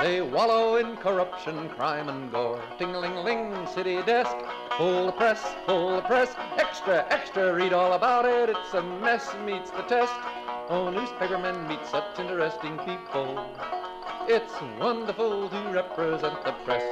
They wallow in corruption, crime, and gore. Ting-a-ling-ling, city desk. Pull the press, pull the press. Extra, extra, read all about it. It's a mess, meets the test. Oh, newspapermen meet such interesting people. It's wonderful to represent the press.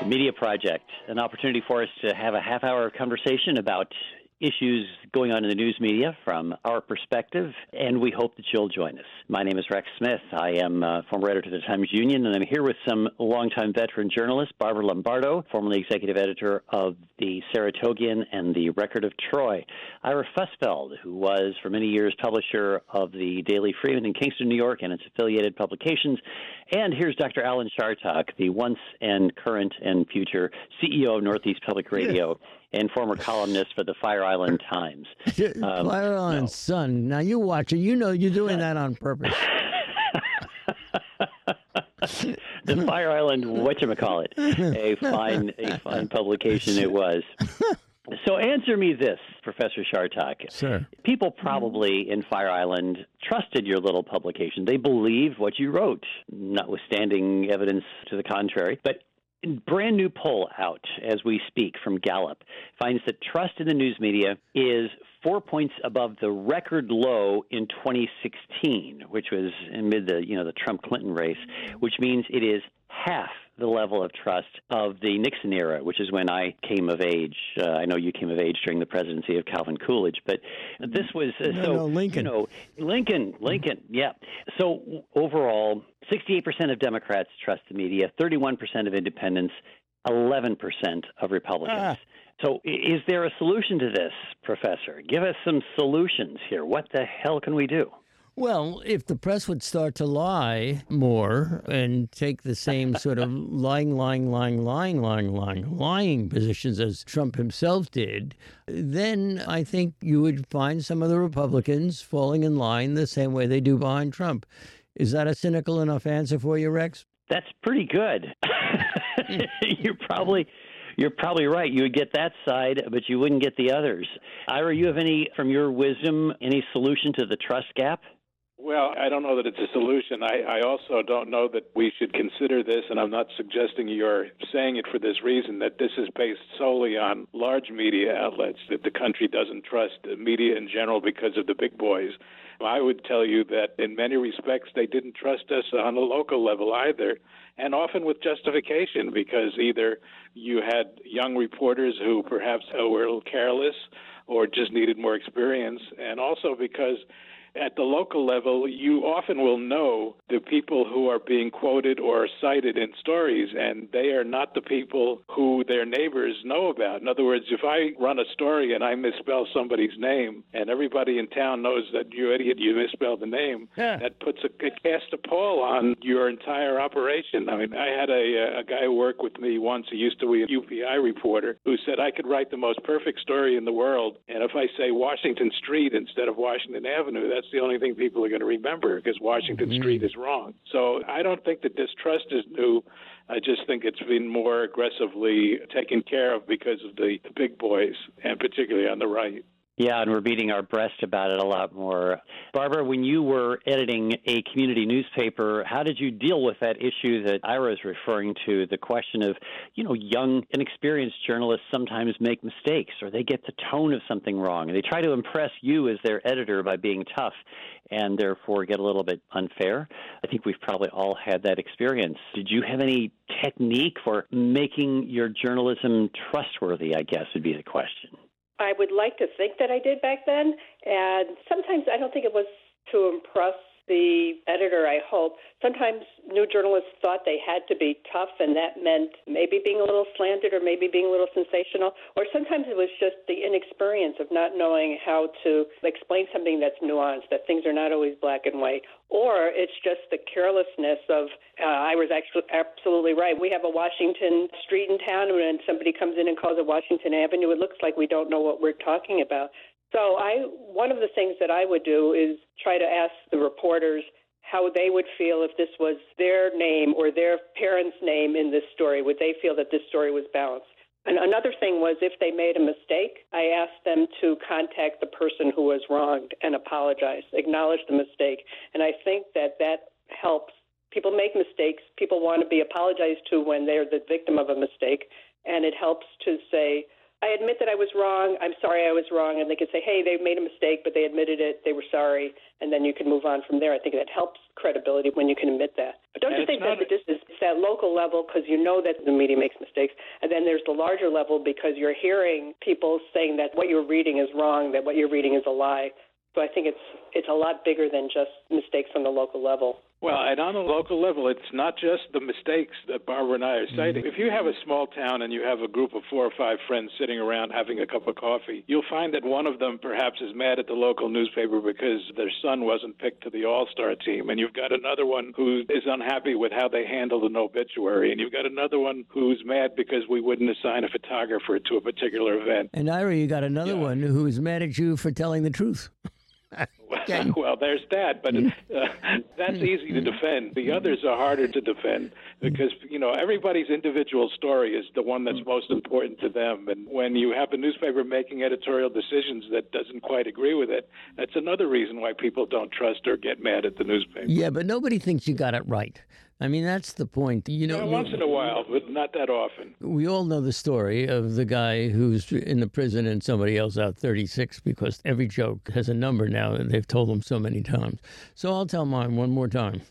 The Media Project, an opportunity for us to have a half hour conversation about issues going on in the news media from our perspective, and we hope that you'll join us. My name is Rex Smith. I am a former editor of the Times Union, and I'm here with some longtime veteran journalists, Barbara Lombardo, formerly executive editor of the Saratogian and the Record of Troy, Ira Fusfeld, who was for many years publisher of the Daily Freeman in Kingston, New York, and its affiliated publications, and here's Dr. Alan Chartock, the once and current and future CEO of Northeast Public Radio and former columnist for the Fire Island Times. Um, Fire Island no. Sun. Now you watch it. You know you're doing that on purpose. the Fire Island, what you call it, a fine, a fine publication it was. So answer me this, Professor Chartock. Sir. People probably in Fire Island trusted your little publication. They believed what you wrote, notwithstanding evidence to the contrary. But brand new poll out as we speak from Gallup. Finds that trust in the news media is four points above the record low in 2016, which was amid the you know the Trump Clinton race, which means it is half the level of trust of the Nixon era, which is when I came of age. Uh, I know you came of age during the presidency of Calvin Coolidge, but this was uh, no, so no, Lincoln. You know, Lincoln, Lincoln, yeah. So overall, 68% of Democrats trust the media, 31% of independents, 11% of Republicans. Ah. So, is there a solution to this, Professor? Give us some solutions here. What the hell can we do? Well, if the press would start to lie more and take the same sort of lying, lying, lying, lying, lying, lying, lying positions as Trump himself did, then I think you would find some of the Republicans falling in line the same way they do behind Trump. Is that a cynical enough answer for you, Rex? That's pretty good. You're probably you're probably right. You would get that side, but you wouldn't get the others. Ira, you have any, from your wisdom, any solution to the trust gap? Well, I don't know that it's a solution. I, I also don't know that we should consider this, and I'm not suggesting you're saying it for this reason, that this is based solely on large media outlets, that the country doesn't trust the media in general because of the big boys. I would tell you that in many respects they didn't trust us on a local level either, and often with justification because either you had young reporters who perhaps were a little careless or just needed more experience, and also because at the local level, you often will know the people who are being quoted or cited in stories, and they are not the people who their neighbors know about. In other words, if I run a story and I misspell somebody's name, and everybody in town knows that you idiot, you misspelled the name, yeah. that puts a it casts a pall on your entire operation. I mean, I had a, a guy work with me once. He used to be a UPI reporter who said I could write the most perfect story in the world, and if I say Washington Street instead of Washington Avenue, that's the only thing people are going to remember because Washington mm-hmm. Street is wrong. So I don't think that distrust is new. I just think it's been more aggressively taken care of because of the, the big boys, and particularly on the right. Yeah, and we're beating our breast about it a lot more. Barbara, when you were editing a community newspaper, how did you deal with that issue that Ira is referring to? The question of, you know, young, inexperienced journalists sometimes make mistakes or they get the tone of something wrong. They try to impress you as their editor by being tough and therefore get a little bit unfair. I think we've probably all had that experience. Did you have any technique for making your journalism trustworthy? I guess would be the question. I would like to think that I did back then, and sometimes I don't think it was to impress the editor, I hope, sometimes new journalists thought they had to be tough, and that meant maybe being a little slanted or maybe being a little sensational. Or sometimes it was just the inexperience of not knowing how to explain something that's nuanced, that things are not always black and white. Or it's just the carelessness of, uh, I was actually absolutely right. We have a Washington street in town, and when somebody comes in and calls it Washington Avenue, it looks like we don't know what we're talking about. So I one of the things that I would do is try to ask the reporters how they would feel if this was their name or their parents' name in this story. Would they feel that this story was balanced? And another thing was if they made a mistake, I asked them to contact the person who was wronged and apologize, acknowledge the mistake. And I think that that helps. People make mistakes. People want to be apologized to when they're the victim of a mistake. And it helps to say, I admit that I was wrong. I'm sorry I was wrong. And they could say, hey, they made a mistake, but they admitted it. They were sorry. And then you can move on from there. I think that helps credibility when you can admit that. But don't And you think that the distance, it's that local level because you know that the media makes mistakes. And then there's the larger level because you're hearing people saying that what you're reading is wrong, that what you're reading is a lie. So I think it's it's a lot bigger than just mistakes on the local level. Well, and on a local level, it's not just the mistakes that Barbara and I are citing. Mm-hmm. If you have a small town and you have a group of four or five friends sitting around having a cup of coffee, you'll find that one of them perhaps is mad at the local newspaper because their son wasn't picked to the All Star team. And you've got another one who is unhappy with how they handled an obituary. And you've got another one who's mad because we wouldn't assign a photographer to a particular event. And Ira, you got another Yeah. one who is mad at you for telling the truth. Okay. well, there's that, but uh, that's easy to defend. The others are harder to defend because you know everybody's individual story is the one that's most important to them. And when you have a newspaper making editorial decisions that doesn't quite agree with it, that's another reason why people don't trust or get mad at the newspaper. Yeah, but nobody thinks you got it right. I mean, that's the point. You know, Uh, once in a while, but not that often. we all know the story of the guy who's in the prison and somebody else out 36 because every joke has a number now and they've told them so many times. So I'll tell mine one more time.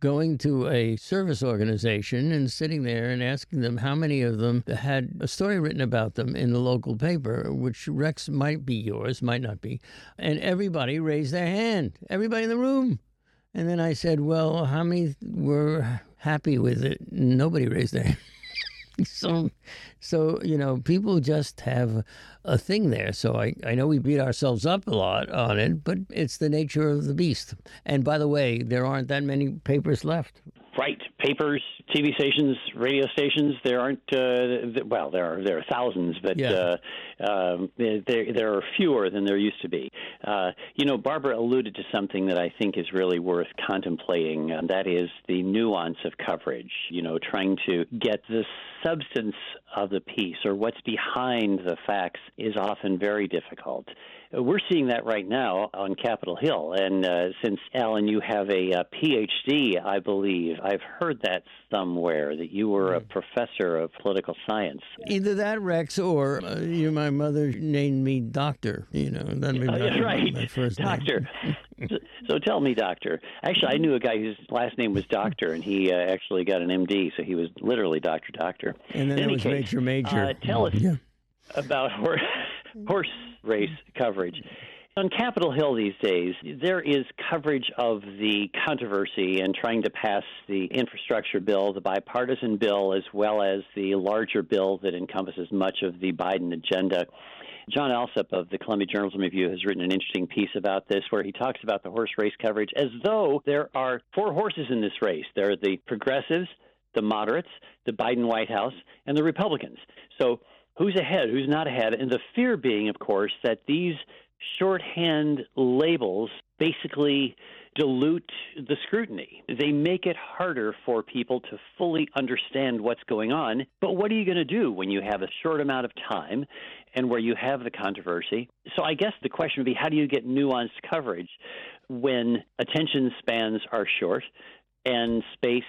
Going to a service organization and sitting there and asking them how many of them had a story written about them in the local paper, which Rex might be yours, might not be. And everybody raised their hand, everybody in the room. And then I said, Well, how many were happy with it? Nobody raised their hand. so so you know people just have a thing there so I, I know we beat ourselves up a lot on it but it's the nature of the beast and by the way there aren't that many papers left Right, papers, TV stations, radio stations. There aren't. Uh, th- well, there are there are thousands, but Yeah. uh, um, there there are fewer than there used to be. Uh, you know, Barbara alluded to something that I think is really worth contemplating, and that is the nuance of coverage. You know, trying to get the substance of the piece or what's behind the facts is often very difficult. We're seeing that right now on Capitol Hill. And uh, since, Alan, you have a, uh PhD, I believe, I've heard that somewhere, that you were a professor of political science. either that rex or uh, you my mother named me doctor you know that Oh, that's right, my first. Doctor. so, so tell me, Doctor. Actually, I knew a guy whose last name was Doctor, and he uh, actually got an MD, so he was literally Doctor Doctor. and then In it was case, major major uh, tell us yeah. about horse, horse race coverage. On Capitol Hill these days, there is coverage of the controversy and trying to pass the infrastructure bill, the bipartisan bill, as well as the larger bill that encompasses much of the Biden agenda. Jon Allsop of the Columbia Journalism Review has written an interesting piece about this where he talks about the horse race coverage as though there are four horses in this race. There are the progressives, the moderates, the Biden White House, and the Republicans. So who's ahead, who's not ahead? And the fear being, of course, that these shorthand labels basically dilute the scrutiny. They make it harder for people to fully understand what's going on. But what are you going to do when you have a short amount of time and where you have the controversy? So I guess the question would be how do you get nuanced coverage when attention spans are short and space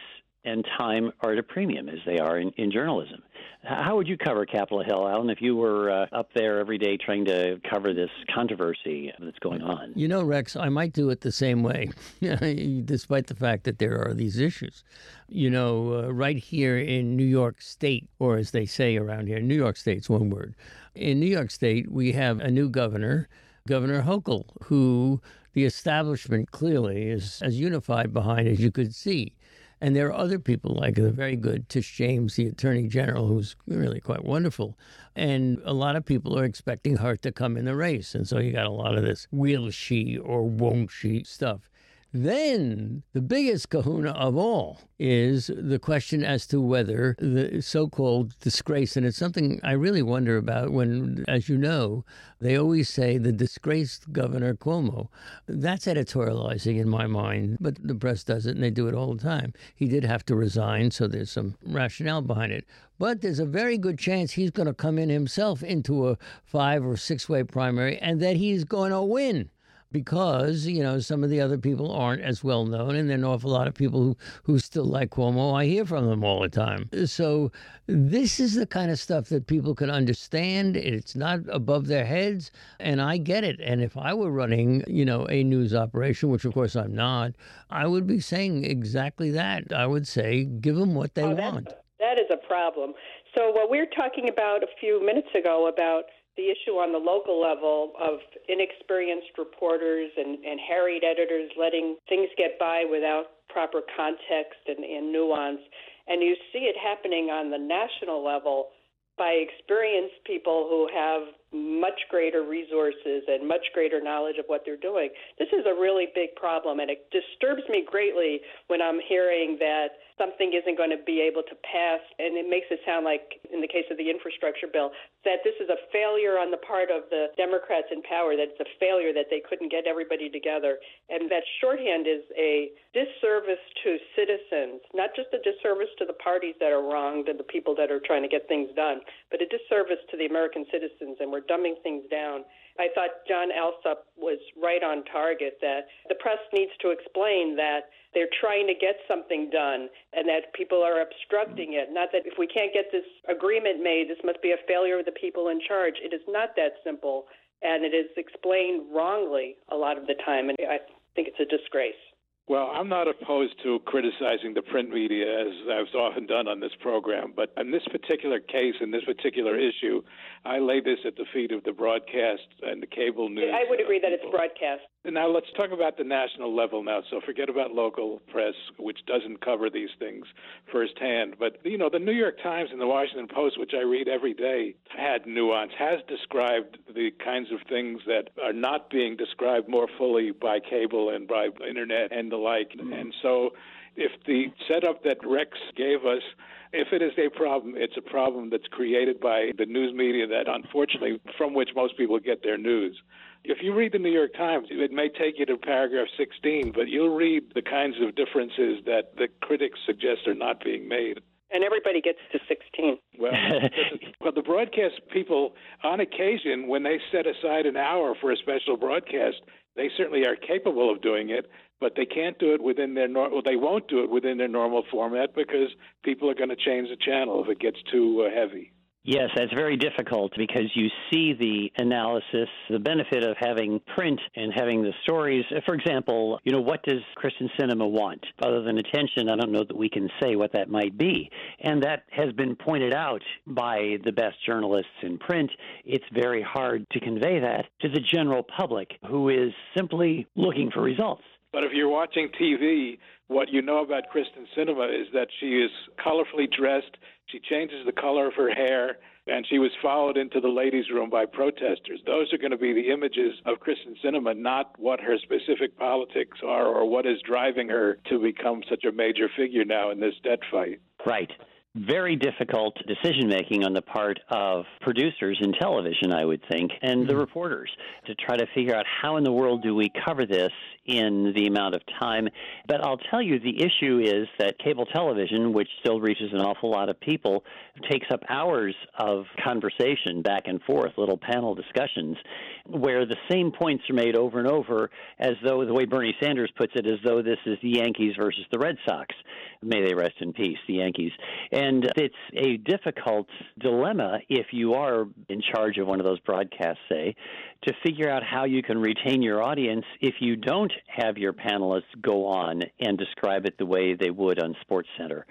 and time are at a premium as they are in, in journalism. How would you cover Capitol Hill, Alan, if you were uh, up there every day trying to cover this controversy that's going on? You know, Rex, I might do it the same way, despite the fact that there are these issues. You know, uh, right here in New York State, or as they say around here, New York State's one word. In New York State, we have a new governor, Governor Hochul, who the establishment clearly is as unified behind as you could see. And there are other people like the very good Tish James, the Attorney General, who's really quite wonderful. And a lot of people are expecting her to come in the race. And so you got a lot of this will she or won't she stuff. Then the biggest kahuna of all is the question as to whether the so called disgrace, and it's something I really wonder about when, as you know, they always say the disgraced Governor Cuomo. That's editorializing in my mind, but the press does it and they do it all the time. He did have to resign, so there's some rationale behind it. But there's a very good chance he's going to come in himself into a five or six way primary and that he's going to win because you know some of the other people aren't as well known, and there are an awful lot of people who who still like Cuomo. I hear from them all the time. So this is the kind of stuff that people can understand. It's not above their heads, and I get it. And if I were running, you know, a news operation, which of course I'm not, I would be saying exactly that. I would say give them what they oh, want. That is a problem. So what we were talking about a few minutes ago about the issue on the local level of inexperienced reporters and, and harried editors letting things get by without proper context and, and nuance. And you see it happening on the national level by experienced people who have much greater resources and much greater knowledge of what they're doing. This is a really big problem, and it disturbs me greatly when I'm hearing that something isn't going to be able to pass, and it makes it sound like, in the case of the infrastructure bill, that this is a failure on the part of the Democrats in power, that it's a failure that they couldn't get everybody together. And that shorthand is a disservice to citizens, not just a disservice to the parties that are wronged and the people that are trying to get things done, but a disservice to the American citizens, and we're dumbing things down. I thought Jon Allsop was right on target that the press needs to explain that they're trying to get something done and that people are obstructing it. Not that if we can't get this agreement made, this must be a failure of the people in charge. It is not that simple, and it is explained wrongly a lot of the time, and I think it's a disgrace. Well, I'm not opposed to criticizing the print media as I've often done on this program, but in this particular case, in this particular issue, I lay this at the feet of the broadcast and the cable news. I would uh, agree that it's broadcast. Now let's talk about the national level now. So forget about local press, which doesn't cover these things firsthand. But you know, the New York Times and the Washington Post, which I read every day, had nuance, has described the kinds of things that are not being described more fully by cable and by internet and the like. Mm-hmm. And so, if the setup that Rex gave us if it is a problem, it's a problem that's created by the news media that unfortunately from which most people get their news. If you read the New York Times, it may take you to paragraph 16, but you'll read the kinds of differences that the critics suggest are not being made. And everybody gets to 16. Well, well, the broadcast people, on occasion, when they set aside an hour for a special broadcast, they certainly are capable of doing it but they can't do it within their normal. Well, they won't do it within their normal format because people are going to change the channel if it gets too uh, heavy. Yes, that's very difficult because you see the analysis, the benefit of having print and having the stories. For example, you know, what does Kyrsten Sinema want? Other than attention, I don't know that we can say what that might be. And that has been pointed out by the best journalists in print. It's very hard to convey that to the general public who is simply looking for results. But if you're watching TV, what you know about Kyrsten Sinema is that she is colorfully dressed. She changes the color of her hair, and she was followed into the ladies' room by protesters. Those are going to be the images of Kyrsten Sinema, not what her specific politics are or what is driving her to become such a major figure now in this debt fight. Right very difficult decision making on the part of producers in television, I would think, and the mm-hmm. reporters to try to figure out how in the world do we cover this in the amount of time. But I'll tell you, the issue is that cable television, which still reaches an awful lot of people, takes up hours of conversation back and forth, little panel discussions, where the same points are made over and over, as though the way Bernie Sanders puts it, as though this is the Yankees versus the Red Sox. May they rest in peace, the Yankees And it's a difficult dilemma if you are in charge of one of those broadcasts, say, to figure out how you can retain your audience if you don't have your panelists go on and describe it the way they would on Sports Center.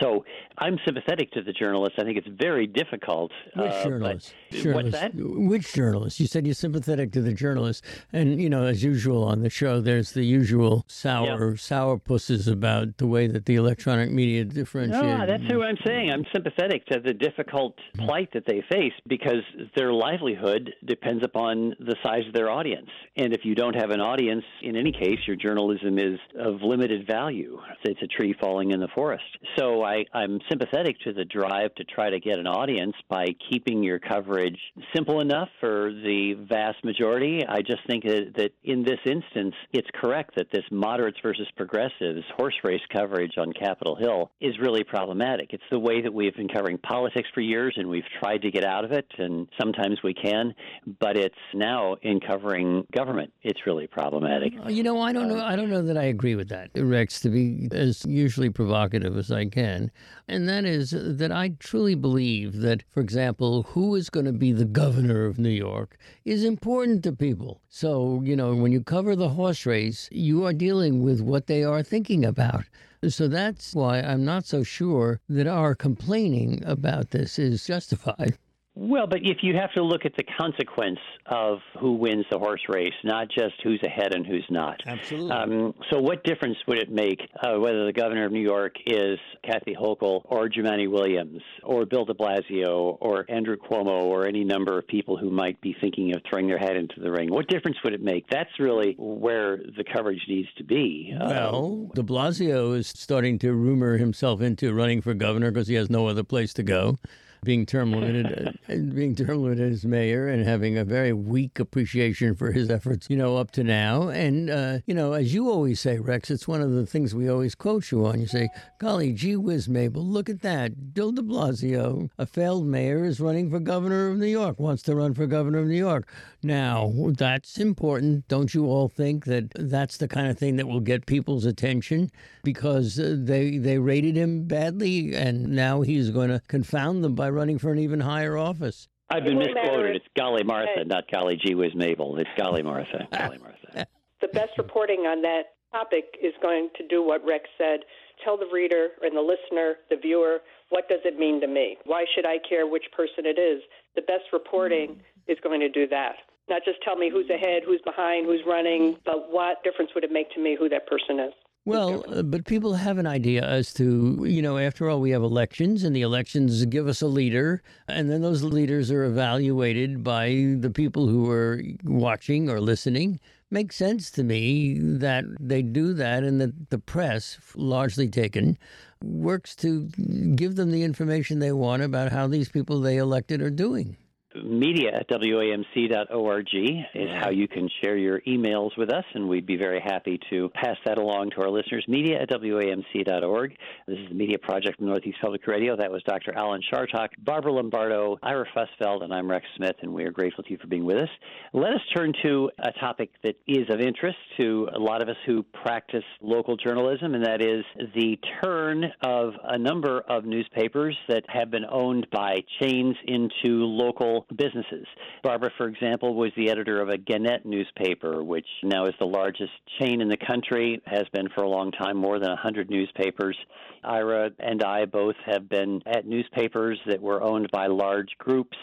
So I'm sympathetic to the journalists. I think it's very difficult. Which uh, journalists? journalists? What's that? Which journalists? You said you're sympathetic to the journalists, and you know, as usual on the show, there's the usual sour sour pusses about the way that the electronic media differentiates. No, that's who I'm saying. I'm sympathetic to the difficult mm-hmm. plight that they face because their livelihood depends upon the size of their audience. And if you don't have an audience, in any case, your journalism is of limited value. It's a tree falling in the forest. So I, I'm sympathetic to the drive to try to get an audience by keeping your coverage simple enough for the vast majority. I just think that, that in this instance, it's correct that this moderates versus progressives horse race coverage on Capitol Hill is really problematic. It's the way that we've been covering politics for years, and we've tried to get out of it, and sometimes we can, but it's now in covering government. It's really problematic. Uh, You know, I don't know. I don't know that I agree with that, Rex. To be as usually provocative as I can, and that is that I truly believe that, for example, who is going to be the governor of New York is important to people. So you know, when you cover the horse race, you are dealing with what they are thinking about. So that's why I'm not so sure that our complaining about this is justified. Well, but if you have to look at the consequence of who wins the horse race, not just who's ahead and who's not. Absolutely. Um, so, what difference would it make uh, whether the governor of New York is Kathy Hochul or Jumaane Williams or Bill de Blasio or Andrew Cuomo or any number of people who might be thinking of throwing their hat into the ring? What difference would it make? That's really where the coverage needs to be. Uh, Well, de Blasio is starting to rumor himself into running for governor because he has no other place to go. Being term limited, being term limited as mayor, and having a very weak appreciation for his efforts, you know, up to now. And uh, you know, as you always say, Rex, it's one of the things we always quote you on. You say, "Golly, gee whiz, Mabel, look at that! Bill De Blasio, a failed mayor, is running for governor of New York. Wants to run for governor of New York. Now, that's important. Don't you all think that that's the kind of thing that will get people's attention because uh, they they rated him badly, and now he's going to confound them by running for an even higher office. I've been It won't misquoted. if- It's Golly Martha, not Golly Gee Whiz Mabel. It's Golly Martha. Golly Martha. the best reporting on that topic is going to do what Rex said. Tell the reader and the listener, the viewer, what does it mean to me? Why should I care which person it is? The best reporting hmm. is going to do that. Not just tell me who's ahead, who's behind, who's running, but what difference would it make to me who that person is? Well, uh, but people have an idea as to, you know, after all, we have elections, and the elections give us a leader, and then those leaders are evaluated by the people who are watching or listening. Makes sense to me that they do that, and that the press, largely taken, works to give them the information they want about how these people they elected are doing. Media at wamc.org is how you can share your emails with us, and we'd be very happy to pass that along to our listeners. Media at wamc.org. This is the Media Project from Northeast Public Radio. That was Dr. Alan Chartock, Barbara Lombardo, Ira Fusfeld, and I'm Rex Smith, and we are grateful to you for being with us. Let us turn to a topic that is of interest to a lot of us who practice local journalism, and that is the turn of a number of newspapers that have been owned by chains into local businesses. Barbara, for example, was the editor of a Gannett newspaper, which now is the largest chain in the country, has been for a long time, more than 100 newspapers. Ira and I both have been at newspapers that were owned by large groups.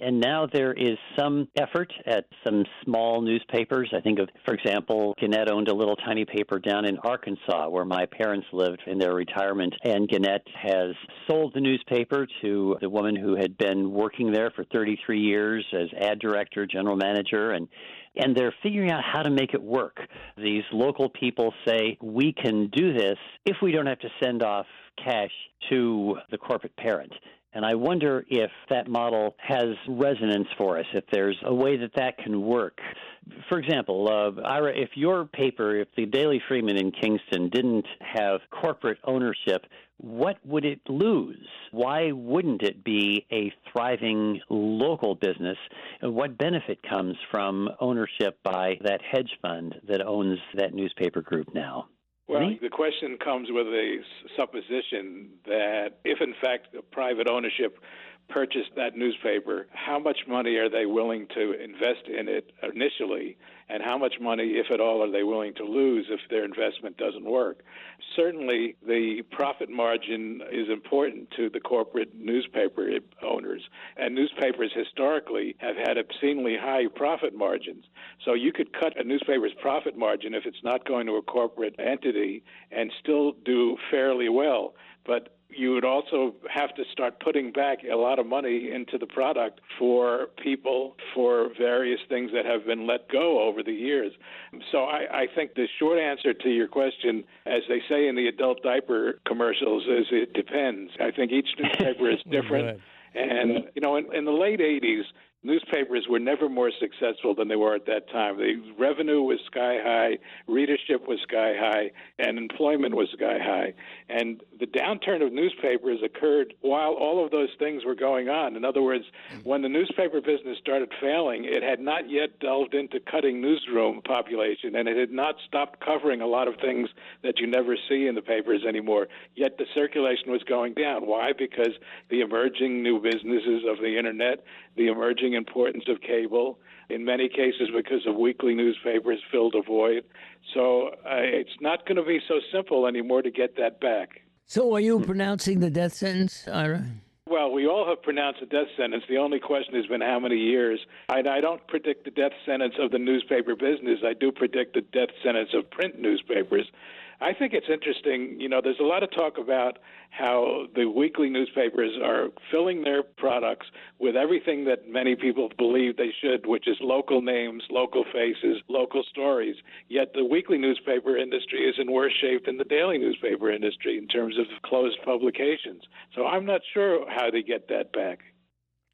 And now there is some effort at some small newspapers. I think of, for example, Gannett owned a little tiny paper down in Arkansas where my parents lived in their retirement. And Gannett has sold the newspaper to the woman who had been working there for 33 years as ad director, general manager, and and they're figuring out how to make it work. These local people say, we can do this if we don't have to send off cash to the corporate parent. And I wonder if that model has resonance for us, if there's a way that that can work. For example, uh, Ira, if your paper, if the Daily Freeman in Kingston didn't have corporate ownership, what would it lose? Why wouldn't it be a thriving local business? And what benefit comes from ownership by that hedge fund that owns that newspaper group now? Well, the question comes with a supposition that if, in fact, private ownership purchased that newspaper, how much money are they willing to invest in it initially, and how much money, if at all, are they willing to lose if their investment doesn't work? Certainly, the profit margin is important to the corporate newspaper owners, and newspapers historically have had obscenely high profit margins. So you could cut a newspaper's profit margin if it's not going to a corporate entity and still do fairly well. But you would also have to start putting back a lot of money into the product for people for various things that have been let go over the years. So I, I think the short answer to your question, as they say in the adult diaper commercials, is it depends. I think each diaper is different. and, you know, in, in the late 80s, newspapers were never more successful than they were at that time. The revenue was sky high, readership was sky high, and employment was sky high. And the downturn of newspapers occurred while all of those things were going on. In other words, when the newspaper business started failing, it had not yet delved into cutting newsroom population, and it had not stopped covering a lot of things that you never see in the papers anymore. Yet the circulation was going down. Why? Because the emerging new businesses of the internet, the emerging importance of cable, in many cases because of weekly newspapers filled a void. So uh, it's not going to be so simple anymore to get that back. So are you pronouncing the death sentence, Ira? Well, we all have pronounced a death sentence. The only question has been how many years. I, I don't predict the death sentence of the newspaper business. I do predict the death sentence of print newspapers. I think it's interesting. You know, there's a lot of talk about how the weekly newspapers are filling their products with everything that many people believe they should, which is local names, local faces, local stories. Yet the weekly newspaper industry is in worse shape than the daily newspaper industry in terms of closed publications. So I'm not sure how they get that back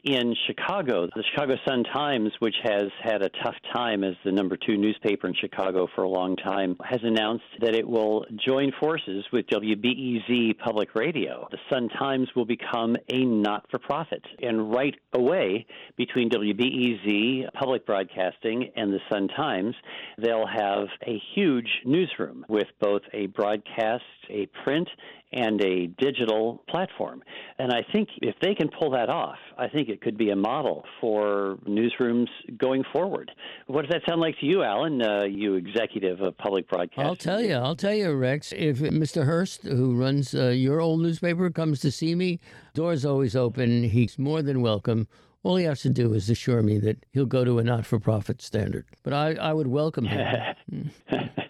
in Chicago, the Chicago Sun Times, which has had a tough time as the number two newspaper in Chicago for a long time, has announced that it will join forces with WBEZ Public Radio. The Sun Times will become a not for profit. And right away, between WBEZ Public Broadcasting and the Sun Times, they'll have a huge newsroom with both a broadcast, a print, and a digital platform. And I think if they can pull that off, I think it could be a model for newsrooms going forward. What does that sound like to you, Alan, uh, you executive of public broadcasting? I'll tell you, I'll tell you, Rex. If Mr. Hearst, who runs uh, your old newspaper, comes to see me, door's always open. He's more than welcome. All he has to do is assure me that he'll go to a not for profit standard. But I, I would welcome him.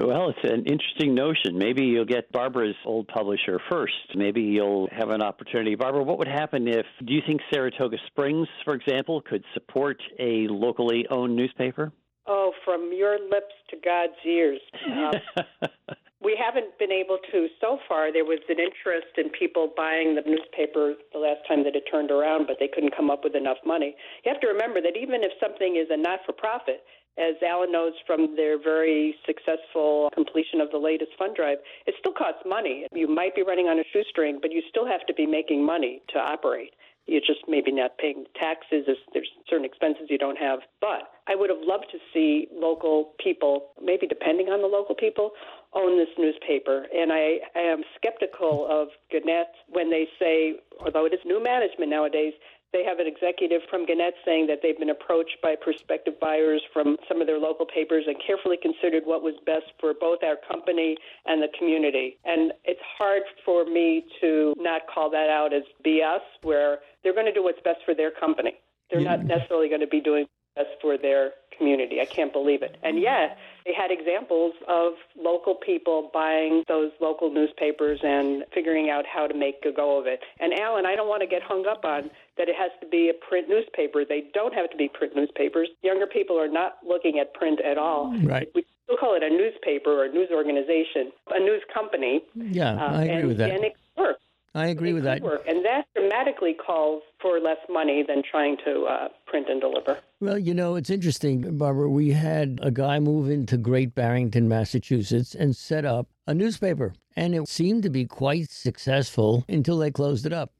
Well, it's an interesting notion. Maybe you'll get Barbara's old publisher first. Maybe you'll have an opportunity. Barbara, what would happen if, do you think Saratoga Springs, for example, could support a locally owned newspaper? Oh, from your lips to God's ears. Um, we haven't been able to so far. There was an interest in people buying the newspaper the last time that it turned around, but they couldn't come up with enough money. You have to remember that even if something is a not for profit, as Alan knows from their very successful completion of the latest fund drive, it still costs money. You might be running on a shoestring, but you still have to be making money to operate. You're just maybe not paying taxes. There's certain expenses you don't have. But I would have loved to see local people, maybe depending on the local people, own this newspaper. And I, I am skeptical of Gannett when they say, although it is new management nowadays, they have an executive from Gannett saying that they've been approached by prospective buyers from some of their local papers and carefully considered what was best for both our company and the community. And it's hard for me to not call that out as BS, where they're going to do what's best for their company. They're yeah. not necessarily going to be doing best for their community. I can't believe it. And yet, they had examples of local people buying those local newspapers and figuring out how to make a go of it. And Alan, I don't want to get hung up on that it has to be a print newspaper. They don't have to be print newspapers. Younger people are not looking at print at all. Right. We still call it a newspaper or a news organization, a news company. Yeah, uh, I agree and, with that. And it works. I agree with that. Work. And that dramatically calls for less money than trying to uh, print and deliver. Well, you know, it's interesting, Barbara. We had a guy move into Great Barrington, Massachusetts, and set up a newspaper. And it seemed to be quite successful until they closed it up.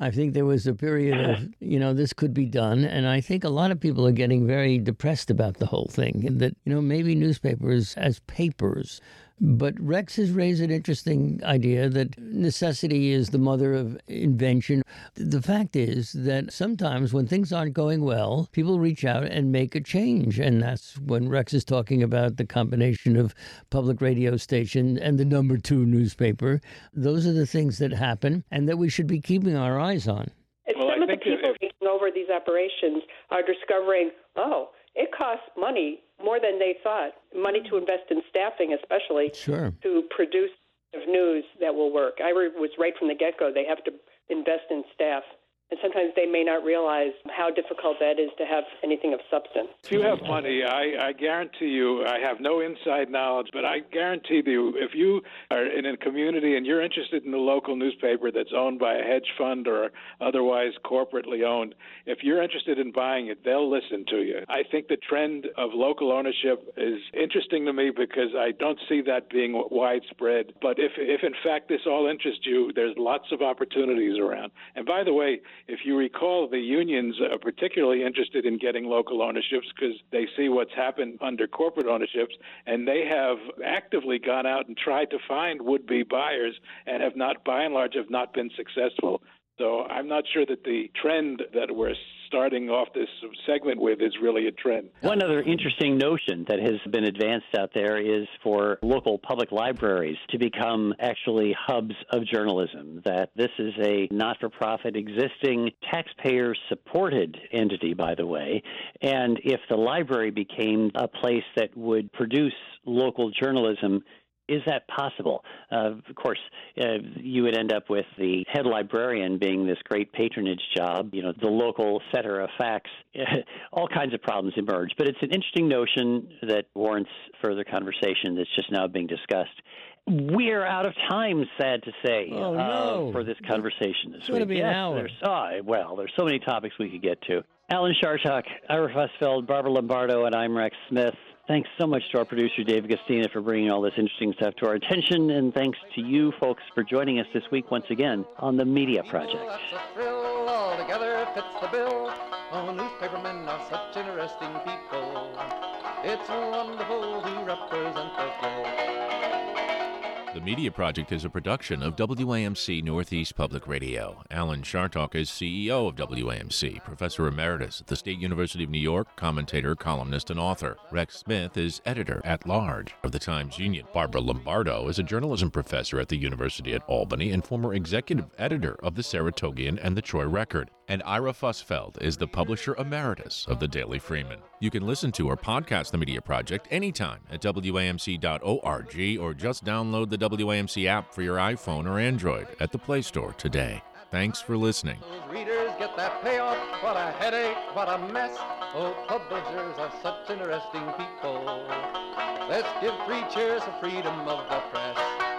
I think there was a period of, you know, this could be done. And I think a lot of people are getting very depressed about the whole thing. And that, you know, maybe newspapers as papers But Rex has raised an interesting idea that necessity is the mother of invention. The fact is that sometimes when things aren't going well, people reach out and make a change. And that's when Rex is talking about the combination of public radio station and the number two newspaper. Those are the things that happen and that we should be keeping our eyes on. And Well, I some of the people taking over these operations are discovering, oh, it costs money more than they thought. Money to invest in staffing, especially Sure. to produce news that will work. I was right from the get go. They have to invest in staff. And sometimes they may not realize how difficult that is to have anything of substance. If you have money, I, I guarantee you, I have no inside knowledge, but I guarantee you, if you are in a community and you're interested in a local newspaper that's owned by a hedge fund or otherwise corporately owned, if you're interested in buying it, they'll listen to you. I think the trend of local ownership is interesting to me because I don't see that being widespread. But if, if in fact this all interests you, there's lots of opportunities around. And by the way, if you recall, the unions are particularly interested in getting local ownerships because they see what's happened under corporate ownerships, and they have actively gone out and tried to find would-be buyers and have not, by and large, have not been successful. So I'm not sure that the trend that we're starting off this segment with is really a trend. One other interesting notion that has been advanced out there is for local public libraries to become actually hubs of journalism. That this is a not for profit existing taxpayer supported entity, by the way. And if the library became a place that would produce local journalism, is that possible? Uh, of course, uh, you would end up with the head librarian being this great patronage job, you know, the local setter of facts. All kinds of problems emerge. But it's an interesting notion that warrants further conversation that's just now being discussed. We're out of time, sad to say, Oh, uh, no. for this conversation this It's week. be an hour. There's, oh, well, there's so many topics we could get to. Alan Chartock, Ira Fusfeld, Barbara Lombardo, and I'm Rex Smith. Thanks so much to our producer, Dave Gastina, for bringing all this interesting stuff to our attention. And thanks to you folks for joining us this week once again on the Media Project. That's a thrill, altogether fits the bill. Oh, newspapermen are such interesting people. It's wonderful to represent the globe. The Media Project is a production of WAMC Northeast Public Radio. Alan Chartock is CEO of WAMC, Professor Emeritus at the State University of New York, commentator, columnist, and author. Rex Smith is editor at large of the Times Union. Barbara Lombardo is a journalism professor at the University at Albany and former executive editor of the Saratogian and the Troy Record. And Ira Fusfeld is the publisher emeritus of the Daily Freeman. You can listen to or podcast the Media Project anytime at WAMC.org or just download the WAMC app for your iPhone or Android at the Play Store today. Thanks for listening. Readers get that payoff. What a headache, what a mess. Oh, publishers are such interesting people. Let's give three cheers for freedom of the press.